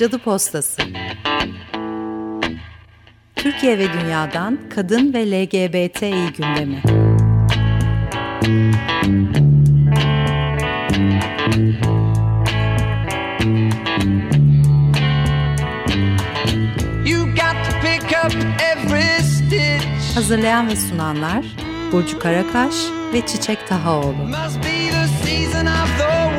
Cadı Postası. Türkiye ve Dünya'dan Kadın ve LGBTİ gündemi. Hazırlayan ve sunanlar Burcu Karakaş ve Çiçek Tahaoğlu. Must be the season of the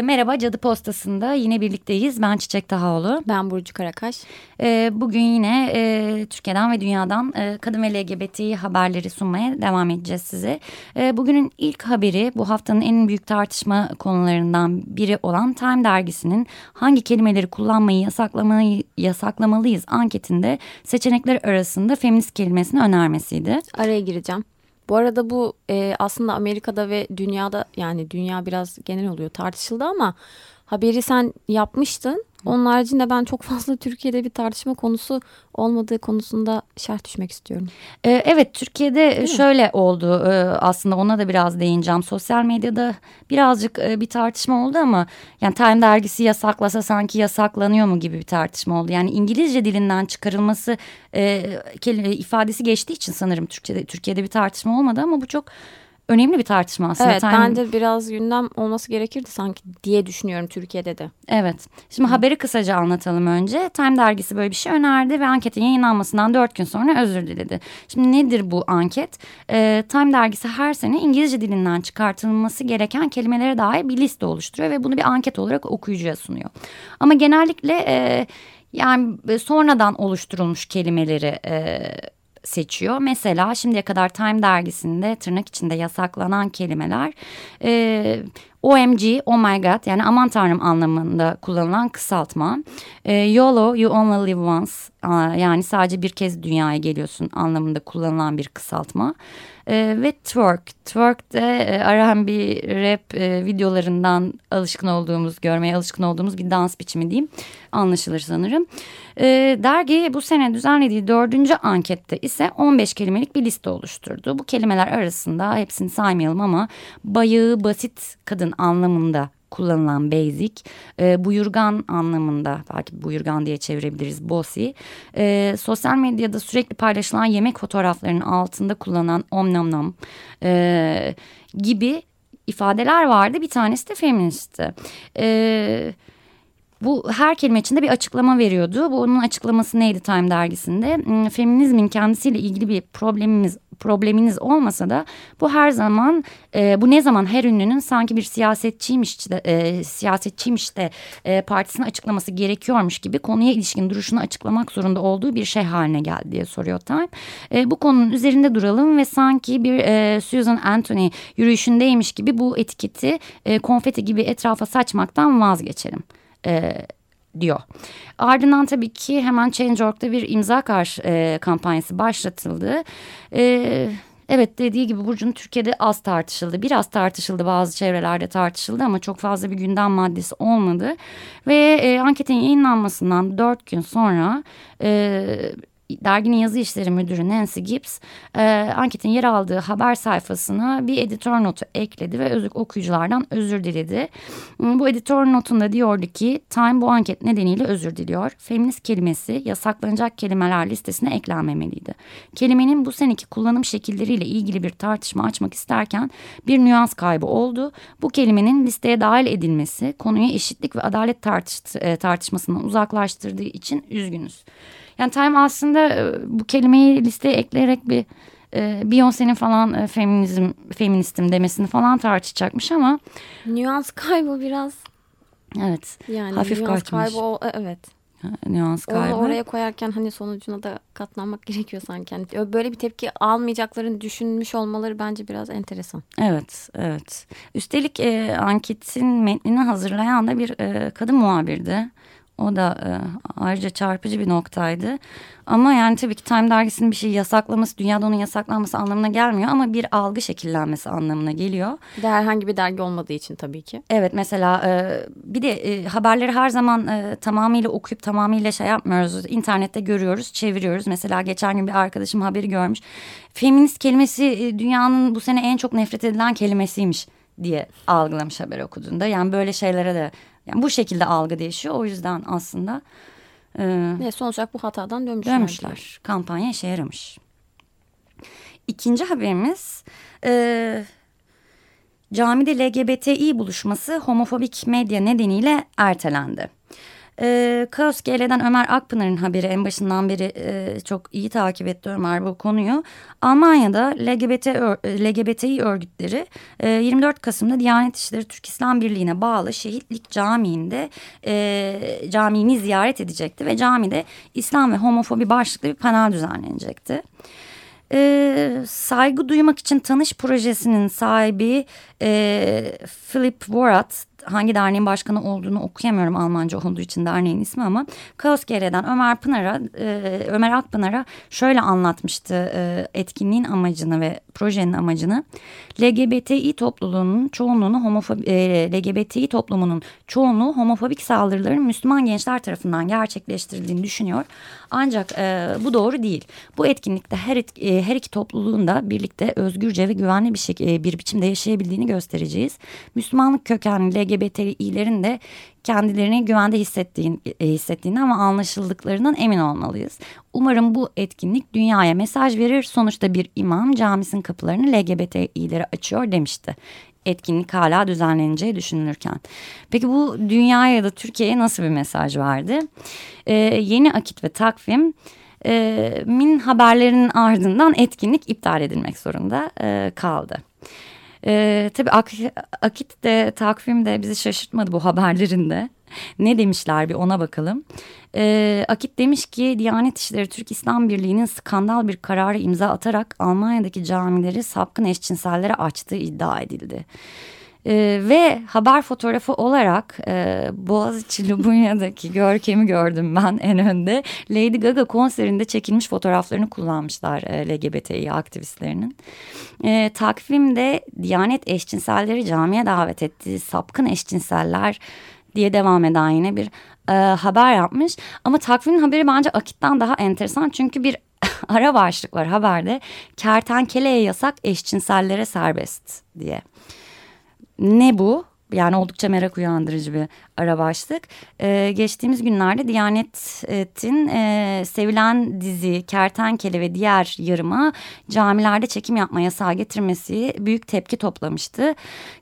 E, merhaba Cadı Postası'nda yine birlikteyiz. Ben Çiçek Tahaoğlu. Ben Burcu Karakaş. E, bugün yine e, Türkiye'den ve dünyadan e, kadın ve LGBT haberleri sunmaya devam edeceğiz size. E, bugünün ilk haberi bu haftanın en büyük tartışma konularından biri olan Time dergisinin hangi kelimeleri kullanmayı yasaklamayı, yasaklamalıyız anketinde seçenekler arasında feminist kelimesini önermesiydi. Araya gireceğim. Bu arada bu e, aslında Amerika'da ve dünyada yani dünya biraz genel oluyor tartışıldı ama haberi sen yapmıştın. Onun haricinde ben çok fazla Türkiye'de bir tartışma konusu olmadığı konusunda şerh düşmek istiyorum. Ee, evet Türkiye'de Değil şöyle mi? oldu ee, aslında ona da biraz değineceğim. Sosyal medyada birazcık e, bir tartışma oldu ama yani Time dergisi yasaklasa sanki yasaklanıyor mu gibi bir tartışma oldu. Yani İngilizce dilinden çıkarılması e, ifadesi geçtiği için sanırım Türkçe'de Türkiye'de bir tartışma olmadı ama bu çok önemli bir tartışma aslında. Evet Time... bence biraz gündem olması gerekirdi sanki diye düşünüyorum Türkiye'de de. Evet. Şimdi Hı. haberi kısaca anlatalım önce. Time dergisi böyle bir şey önerdi ve anketin yayınlanmasından dört gün sonra özür diledi. Şimdi nedir bu anket? Ee, Time dergisi her sene İngilizce dilinden çıkartılması gereken kelimelere dair bir liste oluşturuyor ve bunu bir anket olarak okuyucuya sunuyor. Ama genellikle e, yani sonradan oluşturulmuş kelimeleri e, seçiyor. Mesela şimdiye kadar Time dergisinde tırnak içinde yasaklanan kelimeler e, OMG, oh my god yani aman tanrım anlamında kullanılan kısaltma. E, YOLO, you only live once yani sadece bir kez dünyaya geliyorsun anlamında kullanılan bir kısaltma. E, ve twerk. Twerk de e, R&B rap e, videolarından alışkın olduğumuz, görmeye alışkın olduğumuz bir dans biçimi diyeyim. Anlaşılır sanırım. E, dergi bu sene düzenlediği dördüncü ankette ise 15 kelimelik bir liste oluşturdu. Bu kelimeler arasında hepsini saymayalım ama bayağı basit kadın anlamında kullanılan basic, e, buyurgan anlamında belki buyurgan diye çevirebiliriz bossy, e, sosyal medyada sürekli paylaşılan yemek fotoğraflarının altında kullanılan omnamnam e, gibi ifadeler vardı. Bir tanesi de feministti. Evet bu her kelime içinde bir açıklama veriyordu. Bu onun açıklaması neydi Time dergisinde? Hmm, feminizmin kendisiyle ilgili bir problemimiz probleminiz olmasa da bu her zaman e, bu ne zaman her ünlünün sanki bir siyasetçiymiş de e, siyasetçiymiş de e, partisini açıklaması gerekiyormuş gibi konuya ilişkin duruşunu açıklamak zorunda olduğu bir şey haline geldi diye soruyor Time. E, bu konunun üzerinde duralım ve sanki bir e, Susan Anthony yürüyüşündeymiş gibi bu etiketi e, konfeti gibi etrafa saçmaktan vazgeçelim e, diyor. Ardından tabii ki hemen Change.org'da bir imza karşı e, kampanyası başlatıldı. E, evet dediği gibi Burcu'nun Türkiye'de az tartışıldı. Biraz tartışıldı bazı çevrelerde tartışıldı ama çok fazla bir gündem maddesi olmadı. Ve e, anketin yayınlanmasından dört gün sonra... E, derginin yazı işleri müdürü Nancy Gibbs e, anketin yer aldığı haber sayfasına bir editör notu ekledi ve özlük okuyuculardan özür diledi. Bu editör notunda diyordu ki Time bu anket nedeniyle özür diliyor. Feminist kelimesi yasaklanacak kelimeler listesine eklenmemeliydi. Kelimenin bu seneki kullanım şekilleriyle ilgili bir tartışma açmak isterken bir nüans kaybı oldu. Bu kelimenin listeye dahil edilmesi konuyu eşitlik ve adalet tartış e, tartışmasından uzaklaştırdığı için üzgünüz. Yani Time aslında e, bu kelimeyi listeye ekleyerek bir e, Beyoncé'nin falan e, feminizm feministim demesini falan tartışacakmış ama nüans kaybı biraz evet yani hafif nüans kaçmış. kaybı o, e, evet nüans kaybı. Onu oraya koyarken hani sonucuna da katlanmak gerekiyor sanki. Yani böyle bir tepki almayacaklarını düşünmüş olmaları bence biraz enteresan. Evet, evet. Üstelik e, anketin metnini hazırlayan da bir e, kadın muhabirdi. O da e, ayrıca çarpıcı bir noktaydı. Ama yani tabii ki Time dergisinin bir şey yasaklaması, dünyada onun yasaklanması anlamına gelmiyor ama bir algı şekillenmesi anlamına geliyor. Bir de herhangi bir dergi olmadığı için tabii ki. Evet mesela e, bir de e, haberleri her zaman e, tamamıyla okuyup tamamıyla şey yapmıyoruz. İnternette görüyoruz, çeviriyoruz. Mesela geçen gün bir arkadaşım haberi görmüş. Feminist kelimesi e, dünyanın bu sene en çok nefret edilen kelimesiymiş diye algılamış haber okuduğunda. Yani böyle şeylere de yani bu şekilde algı değişiyor. O yüzden aslında e, sonuç olarak bu hatadan dönmüşler. Dönmüşler. Diye. Kampanya işe yaramış. İkinci haberimiz e, camide LGBTİ buluşması homofobik medya nedeniyle ertelendi. E, Kaos GL'den Ömer Akpınar'ın haberi en başından beri e, çok iyi takip etti Ömer bu konuyu. Almanya'da LGBT, LGBTİ örgütleri e, 24 Kasım'da Diyanet İşleri Türk İslam Birliği'ne bağlı Şehitlik Camii'nde e, camini ziyaret edecekti ve camide İslam ve homofobi başlıklı bir panel düzenlenecekti. E, saygı duymak için tanış projesinin sahibi e, Philip Vorat hangi derneğin başkanı olduğunu okuyamıyorum Almanca olduğu için derneğin ismi ama Kaos GR'den Ömer Pınar'a e, Ömer Akpınar'a şöyle anlatmıştı e, etkinliğin amacını ve projenin amacını. LGBTİ topluluğunun çoğunluğunu homofobi, e, LGBTİ toplumunun çoğunluğu homofobik saldırıların Müslüman gençler tarafından gerçekleştirildiğini düşünüyor. Ancak e, bu doğru değil. Bu etkinlikte her, et, e, her iki topluluğun da birlikte özgürce ve güvenli bir, şekilde, bir biçimde yaşayabildiğini göstereceğiz. Müslümanlık kökenli LGBTİ'lerin de kendilerini güvende hissettiğin, e, hissettiğini ama anlaşıldıklarından emin olmalıyız. Umarım bu etkinlik dünyaya mesaj verir. Sonuçta bir imam camisinin kapılarını LGBTİ'lere açıyor demişti etkinlik hala düzenleneceği düşünülürken. Peki bu dünyaya ya da Türkiye'ye nasıl bir mesaj verdi? Ee, yeni akit ve takvim e, min haberlerinin ardından etkinlik iptal edilmek zorunda e, kaldı. Ee, tabii Ak Akit de takvim de bizi şaşırtmadı bu haberlerinde. Ne demişler bir ona bakalım. Ee, Akit demiş ki Diyanet İşleri Türk İslam Birliği'nin skandal bir kararı imza atarak Almanya'daki camileri sapkın eşcinsellere açtığı iddia edildi. Ee, ve haber fotoğrafı olarak e, Boğaziçi Lubunya'daki görkemi gördüm ben en önde. Lady Gaga konserinde çekilmiş fotoğraflarını kullanmışlar e, LGBTİ aktivistlerinin. E, takvimde Diyanet eşcinselleri camiye davet ettiği sapkın eşcinseller diye devam eden yine bir e, haber yapmış. Ama takvimin haberi bence Akit'ten daha enteresan çünkü bir ara başlık var haberde. Kertenkeleye yasak eşcinsellere serbest diye. Ne bu? Yani oldukça merak uyandırıcı bir ara başlık. Ee, geçtiğimiz günlerde Diyanet'in e, sevilen dizi Kertenkele ve diğer yarıma camilerde çekim yapma yasağı getirmesi büyük tepki toplamıştı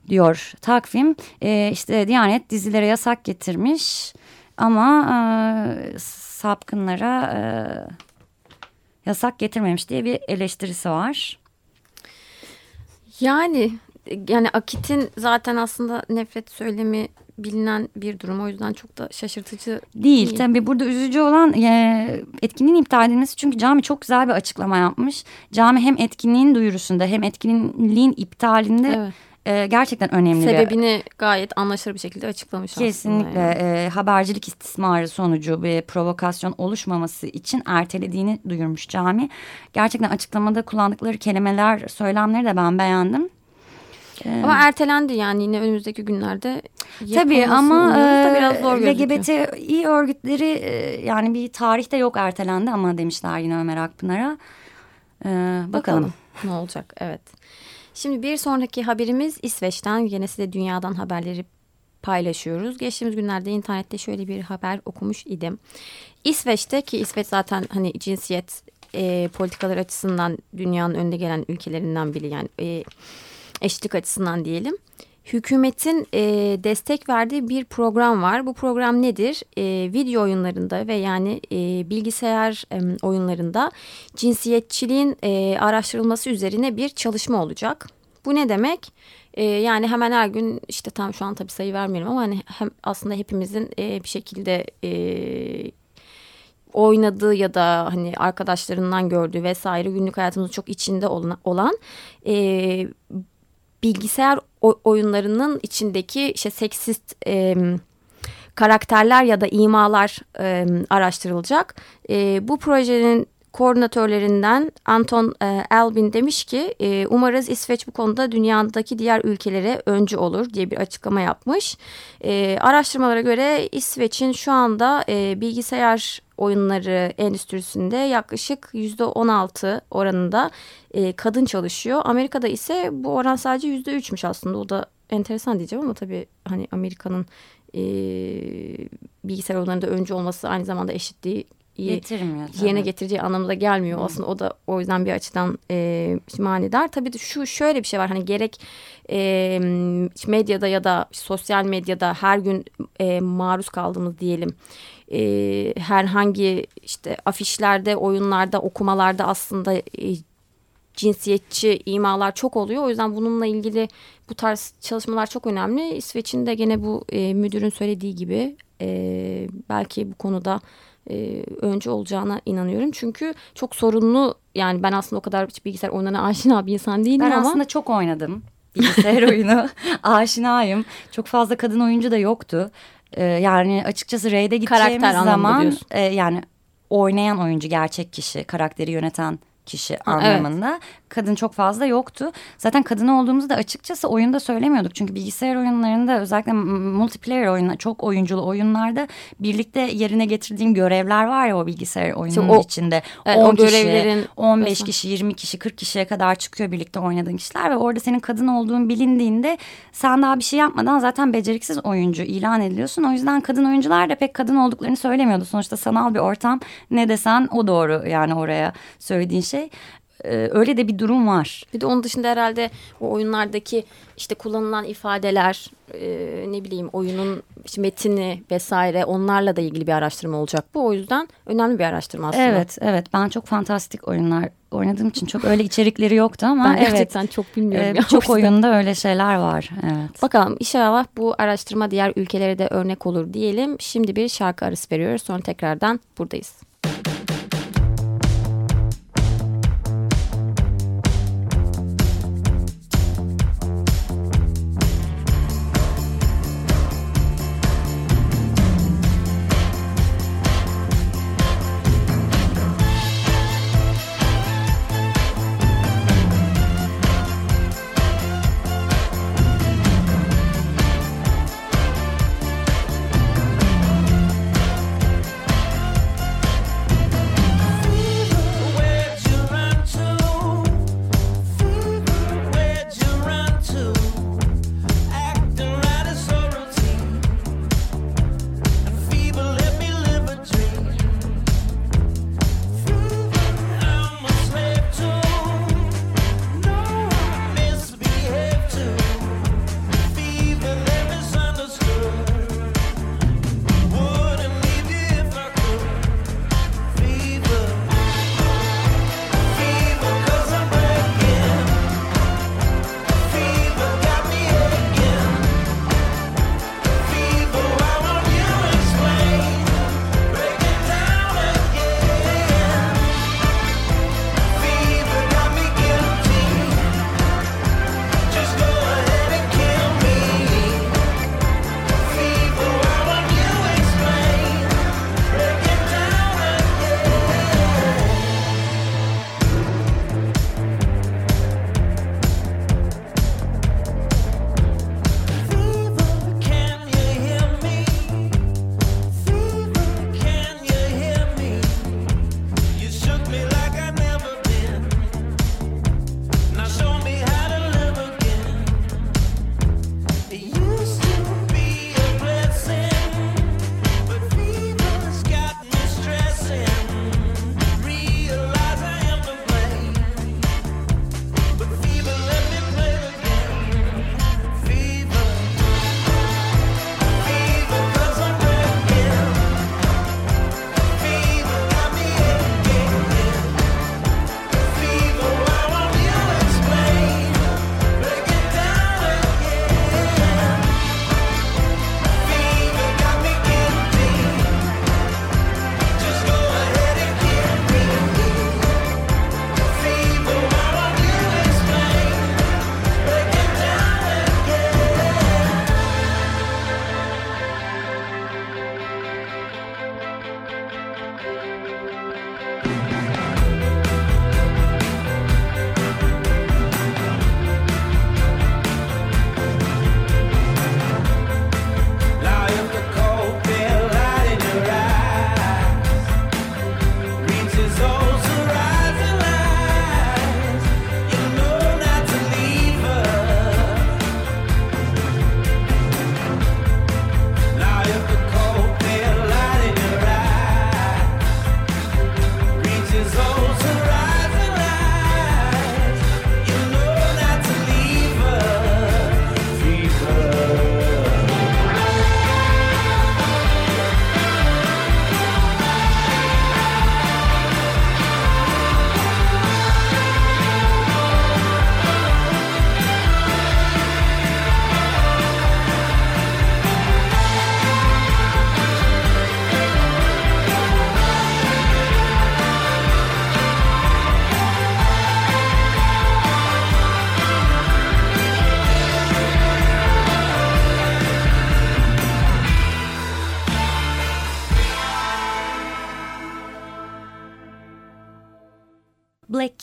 diyor takvim. E, işte Diyanet dizilere yasak getirmiş ama e, sapkınlara e, yasak getirmemiş diye bir eleştirisi var. Yani yani Akit'in zaten aslında nefret söylemi bilinen bir durum. O yüzden çok da şaşırtıcı değil. değil. Tabii burada üzücü olan e, etkinliğin iptal edilmesi. Çünkü cami çok güzel bir açıklama yapmış. Cami hem etkinliğin duyurusunda hem etkinliğin iptalinde... Evet e, gerçekten önemli. Sebebini bir, gayet anlaşılır bir şekilde açıklamış kesinlikle. Kesinlikle e, habercilik istismarı sonucu bir provokasyon oluşmaması için ertelediğini duyurmuş cami. Gerçekten açıklamada kullandıkları kelimeler, söylemleri de ben beğendim. Ee, ama ertelendi yani yine önümüzdeki günlerde. Tabii ama e, biraz zor LGBTİ örgütleri e, yani bir tarihte yok ertelendi ama demişler yine Ömer Akpınar'a. Ee, bakalım. bakalım ne olacak evet. Şimdi bir sonraki haberimiz İsveç'ten yine size dünyadan haberleri paylaşıyoruz. Geçtiğimiz günlerde internette şöyle bir haber okumuş idim. İsveç'te ki İsveç zaten hani cinsiyet e, politikalar açısından dünyanın önde gelen ülkelerinden biri yani e, eşitlik açısından diyelim. Hükümetin e, destek verdiği bir program var. Bu program nedir? E, video oyunlarında ve yani e, bilgisayar e, oyunlarında cinsiyetçiliğin e, araştırılması üzerine bir çalışma olacak. Bu ne demek? E, yani hemen her gün işte tam şu an tabii sayı vermiyorum ama hani hem aslında hepimizin e, bir şekilde e, oynadığı ya da hani arkadaşlarından gördüğü vesaire günlük hayatımızın çok içinde olan, e, bilgisayar oyunlarının içindeki işte seksist e, karakterler ya da imalar e, araştırılacak. E, bu projenin koordinatörlerinden Anton e, Albin demiş ki e, umarız İsveç bu konuda dünyadaki diğer ülkelere öncü olur diye bir açıklama yapmış. E, araştırmalara göre İsveç'in şu anda e, bilgisayar oyunları endüstrisinde yaklaşık yüzde 16 oranında e, kadın çalışıyor. Amerika'da ise bu oran sadece yüzde 3'müş aslında o da enteresan diyeceğim ama tabii hani Amerika'nın e, bilgisayar oyunlarında öncü olması aynı zamanda eşitliği getirmiyor. Tabii. Yerine getireceği anlamda gelmiyor. Hmm. Aslında o da o yüzden bir açıdan e, manidar. Tabii şu şöyle bir şey var. Hani gerek e, medyada ya da sosyal medyada her gün e, maruz kaldığımız diyelim e, herhangi işte afişlerde, oyunlarda, okumalarda aslında e, cinsiyetçi imalar çok oluyor. O yüzden bununla ilgili bu tarz çalışmalar çok önemli. İsveç'in de gene bu e, müdürün söylediği gibi e, belki bu konuda e, öncü olacağına inanıyorum. Çünkü çok sorunlu yani ben aslında o kadar bilgisayar oyunlarına aşina bir insan değilim ben ama. Ben aslında çok oynadım bilgisayar oyunu. Aşinayım. Çok fazla kadın oyuncu da yoktu. Ee, yani açıkçası raid'e gideceğimiz Karakter zaman e, yani oynayan oyuncu gerçek kişi karakteri yöneten kişi anlamında. Evet. Kadın çok fazla yoktu. Zaten kadın olduğumuzu da açıkçası oyunda söylemiyorduk. Çünkü bilgisayar oyunlarında özellikle multiplayer oyunlar, çok oyunculu oyunlarda birlikte yerine getirdiğin görevler var ya o bilgisayar oyununun o, içinde. Evet, 10 o kişi, görevlerin 15 mesela. kişi, 20 kişi, 40 kişiye kadar çıkıyor birlikte oynadığın kişiler ve orada senin kadın olduğun bilindiğinde sen daha bir şey yapmadan zaten beceriksiz oyuncu ilan ediliyorsun. O yüzden kadın oyuncular da pek kadın olduklarını söylemiyordu. Sonuçta sanal bir ortam ne desen o doğru yani oraya söylediğin şey şey. öyle de bir durum var. Bir de onun dışında herhalde o oyunlardaki işte kullanılan ifadeler e, ne bileyim oyunun işte metini vesaire onlarla da ilgili bir araştırma olacak bu. O yüzden önemli bir araştırma aslında. Evet evet ben çok fantastik oyunlar oynadığım için çok öyle içerikleri yoktu ama ben gerçekten evet, çok bilmiyorum. E, çok oyunda öyle şeyler var. Evet. Bakalım inşallah bu araştırma diğer ülkelere de örnek olur diyelim. Şimdi bir şarkı arası veriyoruz sonra tekrardan buradayız.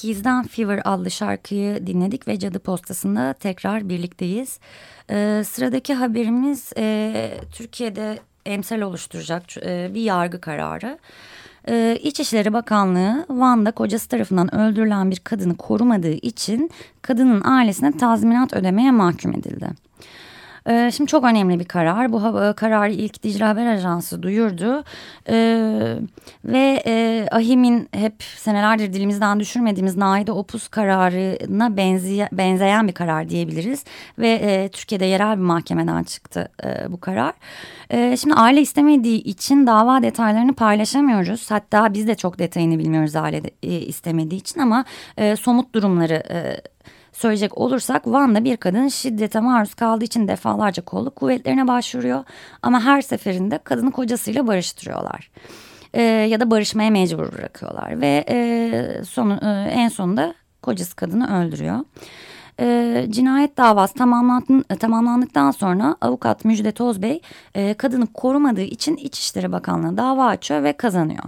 Keys'den Fever adlı şarkıyı dinledik ve Cadı Postası'nda tekrar birlikteyiz. Ee, sıradaki haberimiz e, Türkiye'de emsal oluşturacak e, bir yargı kararı. Ee, İçişleri Bakanlığı Van'da kocası tarafından öldürülen bir kadını korumadığı için kadının ailesine tazminat ödemeye mahkum edildi. Ee, şimdi çok önemli bir karar. Bu kararı ilk Dicle Haber Ajansı duyurdu. Ee, ve e, AHİM'in hep senelerdir dilimizden düşürmediğimiz Naide Opus kararına benzeye, benzeyen bir karar diyebiliriz. Ve e, Türkiye'de yerel bir mahkemeden çıktı e, bu karar. E, şimdi aile istemediği için dava detaylarını paylaşamıyoruz. Hatta biz de çok detayını bilmiyoruz aile e, istemediği için ama e, somut durumları... E, söyleyecek olursak Van'da bir kadın şiddete maruz kaldığı için defalarca kolluk kuvvetlerine başvuruyor. Ama her seferinde kadını kocasıyla barıştırıyorlar. E, ya da barışmaya mecbur bırakıyorlar ve e, sonu, e, en sonunda kocası kadını öldürüyor. E, cinayet davası tamamlandıktan sonra avukat Müjde Tozbey e, kadını korumadığı için İçişleri Bakanlığı dava açıyor ve kazanıyor.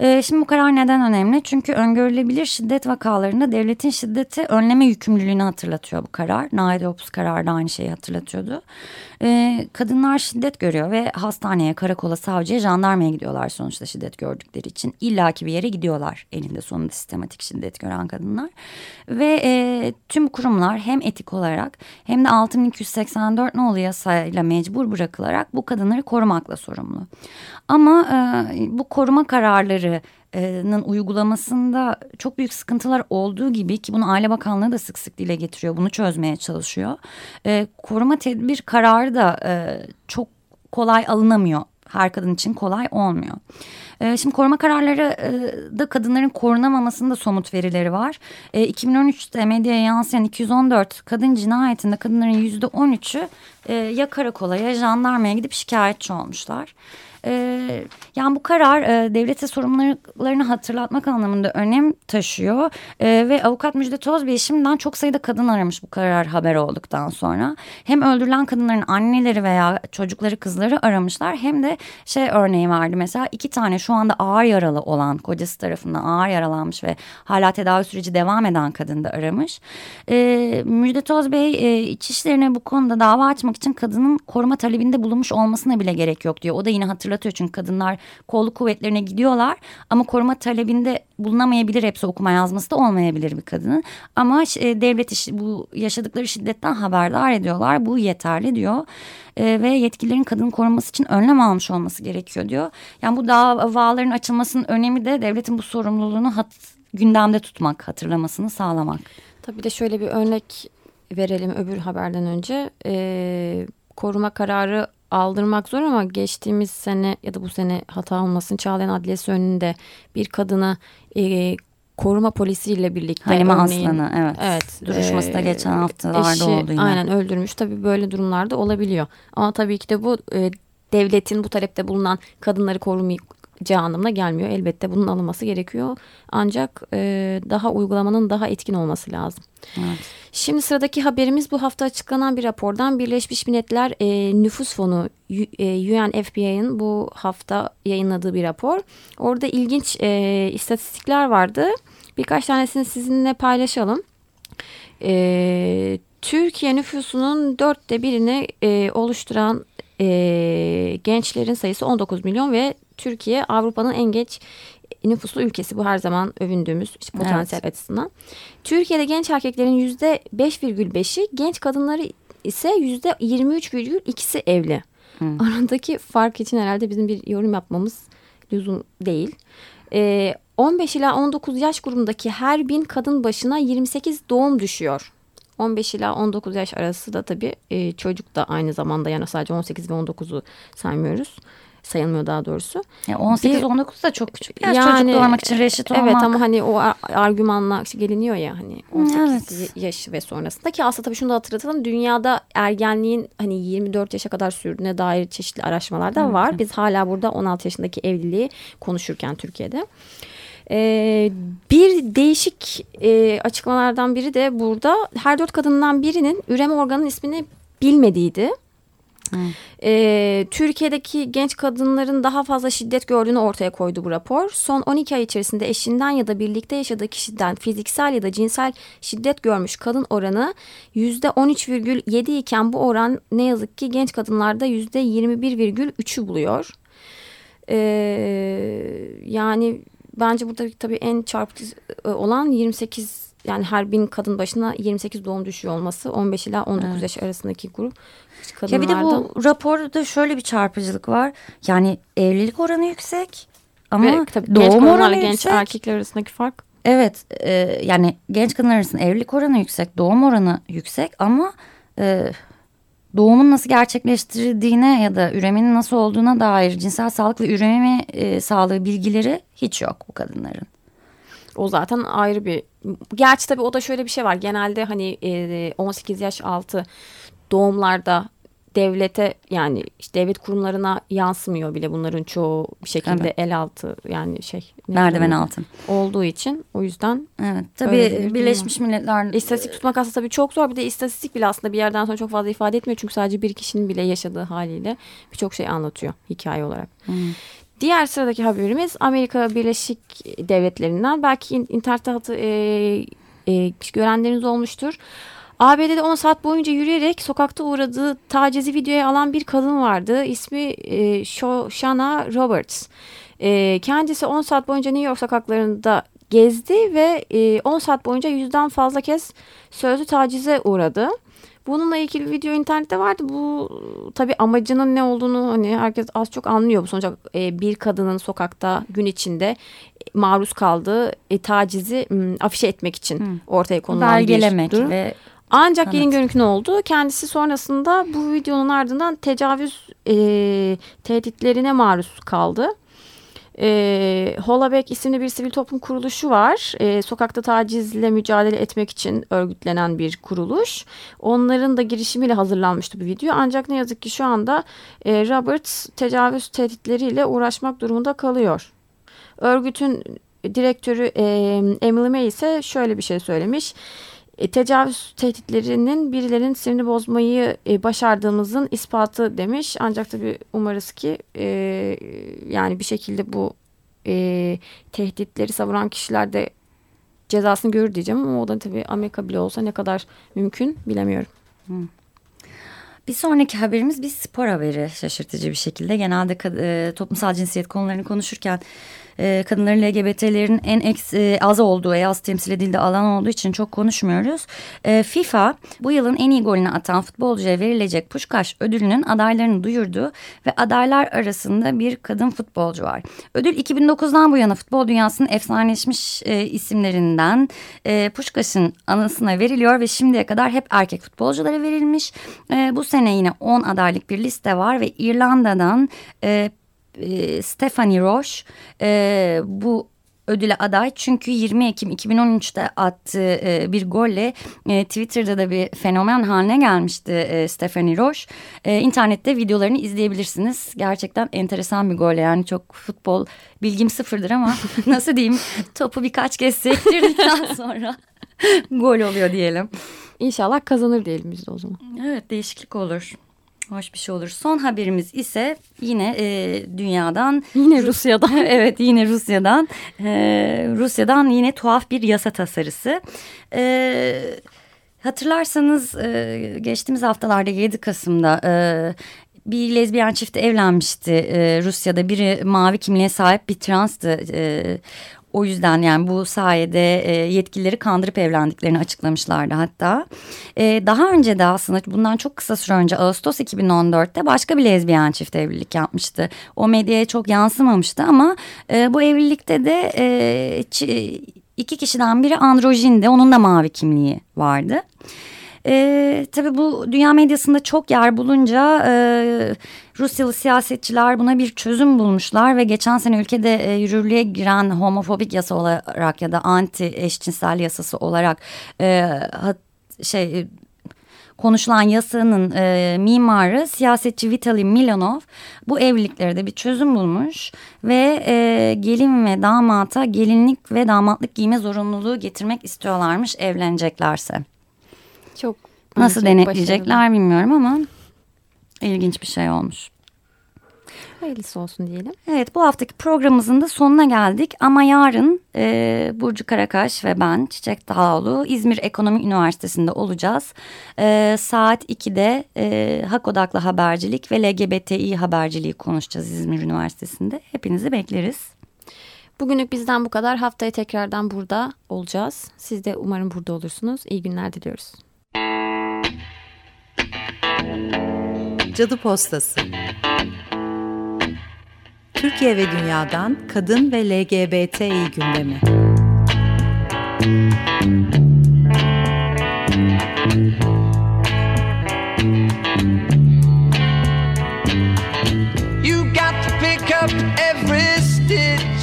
E, şimdi bu karar neden önemli? Çünkü öngörülebilir şiddet vakalarında devletin şiddeti önleme yükümlülüğünü hatırlatıyor bu karar. Naide Opus kararı da aynı şeyi hatırlatıyordu. E, kadınlar şiddet görüyor ve hastaneye, karakola, savcıya, jandarmaya gidiyorlar sonuçta şiddet gördükleri için. İlla ki bir yere gidiyorlar elinde sonunda sistematik şiddet gören kadınlar. Ve e, tüm kurumlar hem etik olarak hem de 6284 nolu yasayla mecbur bırakılarak bu kadınları korumakla sorumlu. Ama e, bu koruma kararlarının uygulamasında çok büyük sıkıntılar olduğu gibi ki bunu Aile Bakanlığı da sık sık dile getiriyor. Bunu çözmeye çalışıyor. E, koruma tedbir kararı da e, çok kolay alınamıyor her kadın için kolay olmuyor. Ee, şimdi koruma kararları e, da kadınların korunamamasında somut verileri var. 2013'te medyaya yansıyan 214 kadın cinayetinde kadınların %13'ü e, ya karakola ya jandarmaya gidip şikayetçi olmuşlar. E, yani bu karar e, devlete sorumluluklarını hatırlatmak anlamında önem taşıyor. E, ve avukat Müjde Tozbey şimdiden çok sayıda kadın aramış bu karar haber olduktan sonra. Hem öldürülen kadınların anneleri veya çocukları kızları aramışlar hem de şey örneği vardı mesela iki tane şu anda ağır yaralı olan kocası tarafından ağır yaralanmış ve hala tedavi süreci devam eden kadın da aramış. E, Müjde Tozbey e, İçişlerine bu konuda dava açmak için kadının koruma talebinde bulunmuş olmasına bile gerek yok diyor. O da yine hatırlatıyor çünkü kadınlar kolluk kuvvetlerine gidiyorlar ama koruma talebinde bulunamayabilir hepsi okuma yazması da olmayabilir bir kadının. Ama e, devlet iş, bu yaşadıkları şiddetten haberdar ediyorlar. Bu yeterli diyor. E, ve yetkililerin kadının korunması için önlem almış olması gerekiyor diyor. Yani bu davaların açılmasının önemi de devletin bu sorumluluğunu hat, gündemde tutmak, hatırlamasını sağlamak. Tabii de şöyle bir örnek verelim öbür haberden önce. E, koruma kararı aldırmak zor ama geçtiğimiz sene ya da bu sene hata olmasın Çağlayan Adliyesi önünde bir kadını e, koruma polisiyle birlikte Halime örneğin, Aslan'ı evet. evet duruşması da e, geçen haftalarda eşi, oldu yine. Aynen öldürmüş tabii böyle durumlarda olabiliyor. Ama tabii ki de bu e, devletin bu talepte bulunan kadınları korumayacağı anlamına gelmiyor. Elbette bunun alınması gerekiyor. Ancak e, daha uygulamanın daha etkin olması lazım. Evet. Şimdi sıradaki haberimiz bu hafta açıklanan bir rapordan Birleşmiş Milletler e, Nüfus Fonu e, UNFPA'nın bu hafta yayınladığı bir rapor. Orada ilginç e, istatistikler vardı. Birkaç tanesini sizinle paylaşalım. E, Türkiye nüfusunun dörtte birini e, oluşturan e, gençlerin sayısı 19 milyon ve Türkiye Avrupa'nın en geç nüfuslu ülkesi bu her zaman övündüğümüz işte potansiyel evet. açısından. Türkiye'de genç erkeklerin yüzde 5,5'i genç kadınları ise yüzde 23,2'si evli. Hmm. Aradaki fark için herhalde bizim bir yorum yapmamız lüzum değil. Ee, 15 ila 19 yaş grubundaki her bin kadın başına 28 doğum düşüyor. 15 ila 19 yaş arası da tabii e, çocuk da aynı zamanda yani sadece 18 ve 19'u saymıyoruz sayılmıyor daha doğrusu. Ya 18-19 da çok küçük yaş yani, çocuk doğurmak için reşit olmak. Evet ama hani o argümanla geliniyor ya hani 18 evet. yaş ve sonrasında ki aslında tabii şunu da hatırlatalım dünyada ergenliğin hani 24 yaşa kadar sürdüğüne dair çeşitli araştırmalar da var. Evet. Biz hala burada 16 yaşındaki evliliği konuşurken Türkiye'de. Ee, bir değişik e, açıklamalardan biri de burada her dört kadından birinin üreme organının ismini bilmediğiydi. E, Türkiye'deki genç kadınların daha fazla şiddet gördüğünü ortaya koydu bu rapor. Son 12 ay içerisinde eşinden ya da birlikte yaşadığı kişiden fiziksel ya da cinsel şiddet görmüş kadın oranı %13,7 iken bu oran ne yazık ki genç kadınlarda %21,3'ü buluyor. E, yani bence burada tabii en çarpıcı e, olan 28 yani her bin kadın başına 28 doğum düşüyor olması 15 ila 19 evet. yaş arasındaki grup Ya bir de bu raporda şöyle bir çarpıcılık var. Yani evlilik oranı yüksek ama Ve, tabii, doğum genç oranı genç yüksek. erkekler arasındaki fark. Evet e, yani genç kadınlar arasında evlilik oranı yüksek, doğum oranı yüksek ama e, doğumun nasıl gerçekleştirildiğine ya da üremenin nasıl olduğuna dair cinsel sağlık ve üreme e, sağlığı bilgileri hiç yok bu kadınların. O zaten ayrı bir... Gerçi tabii o da şöyle bir şey var. Genelde hani e, 18 yaş altı doğumlarda devlete yani işte devlet kurumlarına yansımıyor bile bunların çoğu bir şekilde evet. el altı yani şey merdiven altı olduğu için o yüzden evet tabii Birleşmiş Milletler istatistik tutmak aslında tabii çok zor bir de istatistik bile aslında bir yerden sonra çok fazla ifade etmiyor çünkü sadece bir kişinin bile yaşadığı haliyle birçok şey anlatıyor hikaye olarak. Hmm. Diğer sıradaki haberimiz Amerika Birleşik Devletleri'nden. Belki internette e, e, görenleriniz olmuştur. ABD'de 10 saat boyunca yürüyerek sokakta uğradığı tacizi videoya alan bir kadın vardı. İsmi e, Shoshana Roberts. E, kendisi 10 saat boyunca New York sokaklarında gezdi ve e, 10 saat boyunca yüzden fazla kez sözlü tacize uğradı. Bununla ilgili bir video internette vardı. Bu tabi amacının ne olduğunu hani herkes az çok anlıyor. Bu sonuçta e, bir kadının sokakta gün içinde maruz kaldığı e, tacizi m, afişe etmek için hmm. ortaya konulan Belgelemek bir durum. ve ancak evet. gelin görünkü ne oldu? Kendisi sonrasında bu videonun ardından tecavüz e, tehditlerine maruz kaldı. E, Holabek isimli bir sivil toplum kuruluşu var. E, sokakta tacizle mücadele etmek için örgütlenen bir kuruluş. Onların da girişimiyle hazırlanmıştı bu video. Ancak ne yazık ki şu anda e, Roberts tecavüz tehditleriyle uğraşmak durumunda kalıyor. Örgütün direktörü e, Emily May ise şöyle bir şey söylemiş. E, tecavüz tehditlerinin birilerinin sinirini bozmayı e, başardığımızın ispatı demiş. Ancak tabii umarız ki e, yani bir şekilde bu e, tehditleri savuran kişiler de cezasını görür diyeceğim ama o da tabii Amerika bile olsa ne kadar mümkün bilemiyorum. Hmm. Bir sonraki haberimiz bir spor haberi şaşırtıcı bir şekilde. Genelde e, toplumsal cinsiyet konularını konuşurken e, kadınların LGBT'lerin en eks, e, az olduğu, e, az temsil edildiği alan olduğu için çok konuşmuyoruz. E, FIFA bu yılın en iyi golünü atan futbolcuya verilecek Puşkaş ödülünün adaylarını duyurdu ve adaylar arasında bir kadın futbolcu var. Ödül 2009'dan bu yana futbol dünyasının efsaneleşmiş e, isimlerinden e, Puşkaş'ın anısına veriliyor ve şimdiye kadar hep erkek futbolculara verilmiş. E, bu sene yine 10 adaylık bir liste var ve İrlanda'dan e, e, Stephanie Roche e, bu ödüle aday. Çünkü 20 Ekim 2013'te attığı e, bir golle e, Twitter'da da bir fenomen haline gelmişti e, Stephanie Roche. E, internette videolarını izleyebilirsiniz. Gerçekten enteresan bir gol yani çok futbol bilgim sıfırdır ama nasıl diyeyim topu birkaç kez sektirdikten sonra gol oluyor diyelim. İnşallah kazanır diyelim biz de o zaman. Evet değişiklik olur. Hoş bir şey olur. Son haberimiz ise yine e, dünyadan. Yine Rusya'dan. evet yine Rusya'dan. E, Rusya'dan yine tuhaf bir yasa tasarısı. E, hatırlarsanız e, geçtiğimiz haftalarda 7 Kasım'da... E, bir lezbiyen çifti evlenmişti e, Rusya'da. Biri mavi kimliğe sahip bir transtı. E, o yüzden yani bu sayede e, yetkilileri kandırıp evlendiklerini açıklamışlardı hatta. E, daha önce de aslında bundan çok kısa süre önce Ağustos 2014'te başka bir lezbiyen çift evlilik yapmıştı. O medyaya çok yansımamıştı ama e, bu evlilikte de e, iki kişiden biri androjindi. Onun da mavi kimliği vardı. E, tabii bu dünya medyasında çok yer bulunca e, Rusyalı siyasetçiler buna bir çözüm bulmuşlar ve geçen sene ülkede e, yürürlüğe giren homofobik yasa olarak ya da anti eşcinsel yasası olarak e, hat, şey konuşulan yasanın e, mimarı siyasetçi Vitali Milanov bu evliliklere de bir çözüm bulmuş ve e, gelin ve damata gelinlik ve damatlık giyme zorunluluğu getirmek istiyorlarmış evleneceklerse. Çok nasıl denetleyecekler bilmiyorum ama İlginç bir şey olmuş. Hayırlısı olsun diyelim. Evet bu haftaki programımızın da sonuna geldik ama yarın e, Burcu Karakaş ve ben Çiçek Dağoğlu İzmir Ekonomi Üniversitesi'nde olacağız. E, saat 2'de e, hak odaklı habercilik ve LGBTİ haberciliği konuşacağız İzmir Üniversitesi'nde. Hepinizi bekleriz. Bugünlük bizden bu kadar. Haftaya tekrardan burada olacağız. Siz de umarım burada olursunuz. İyi günler diliyoruz. Cadı Postası Türkiye ve dünyadan kadın ve LGBTİ gündemi.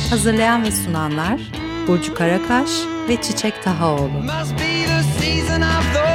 Hazırlayan ve sunanlar Burcu Karakaş ve Çiçek Tahaoğlu. Must be the season of the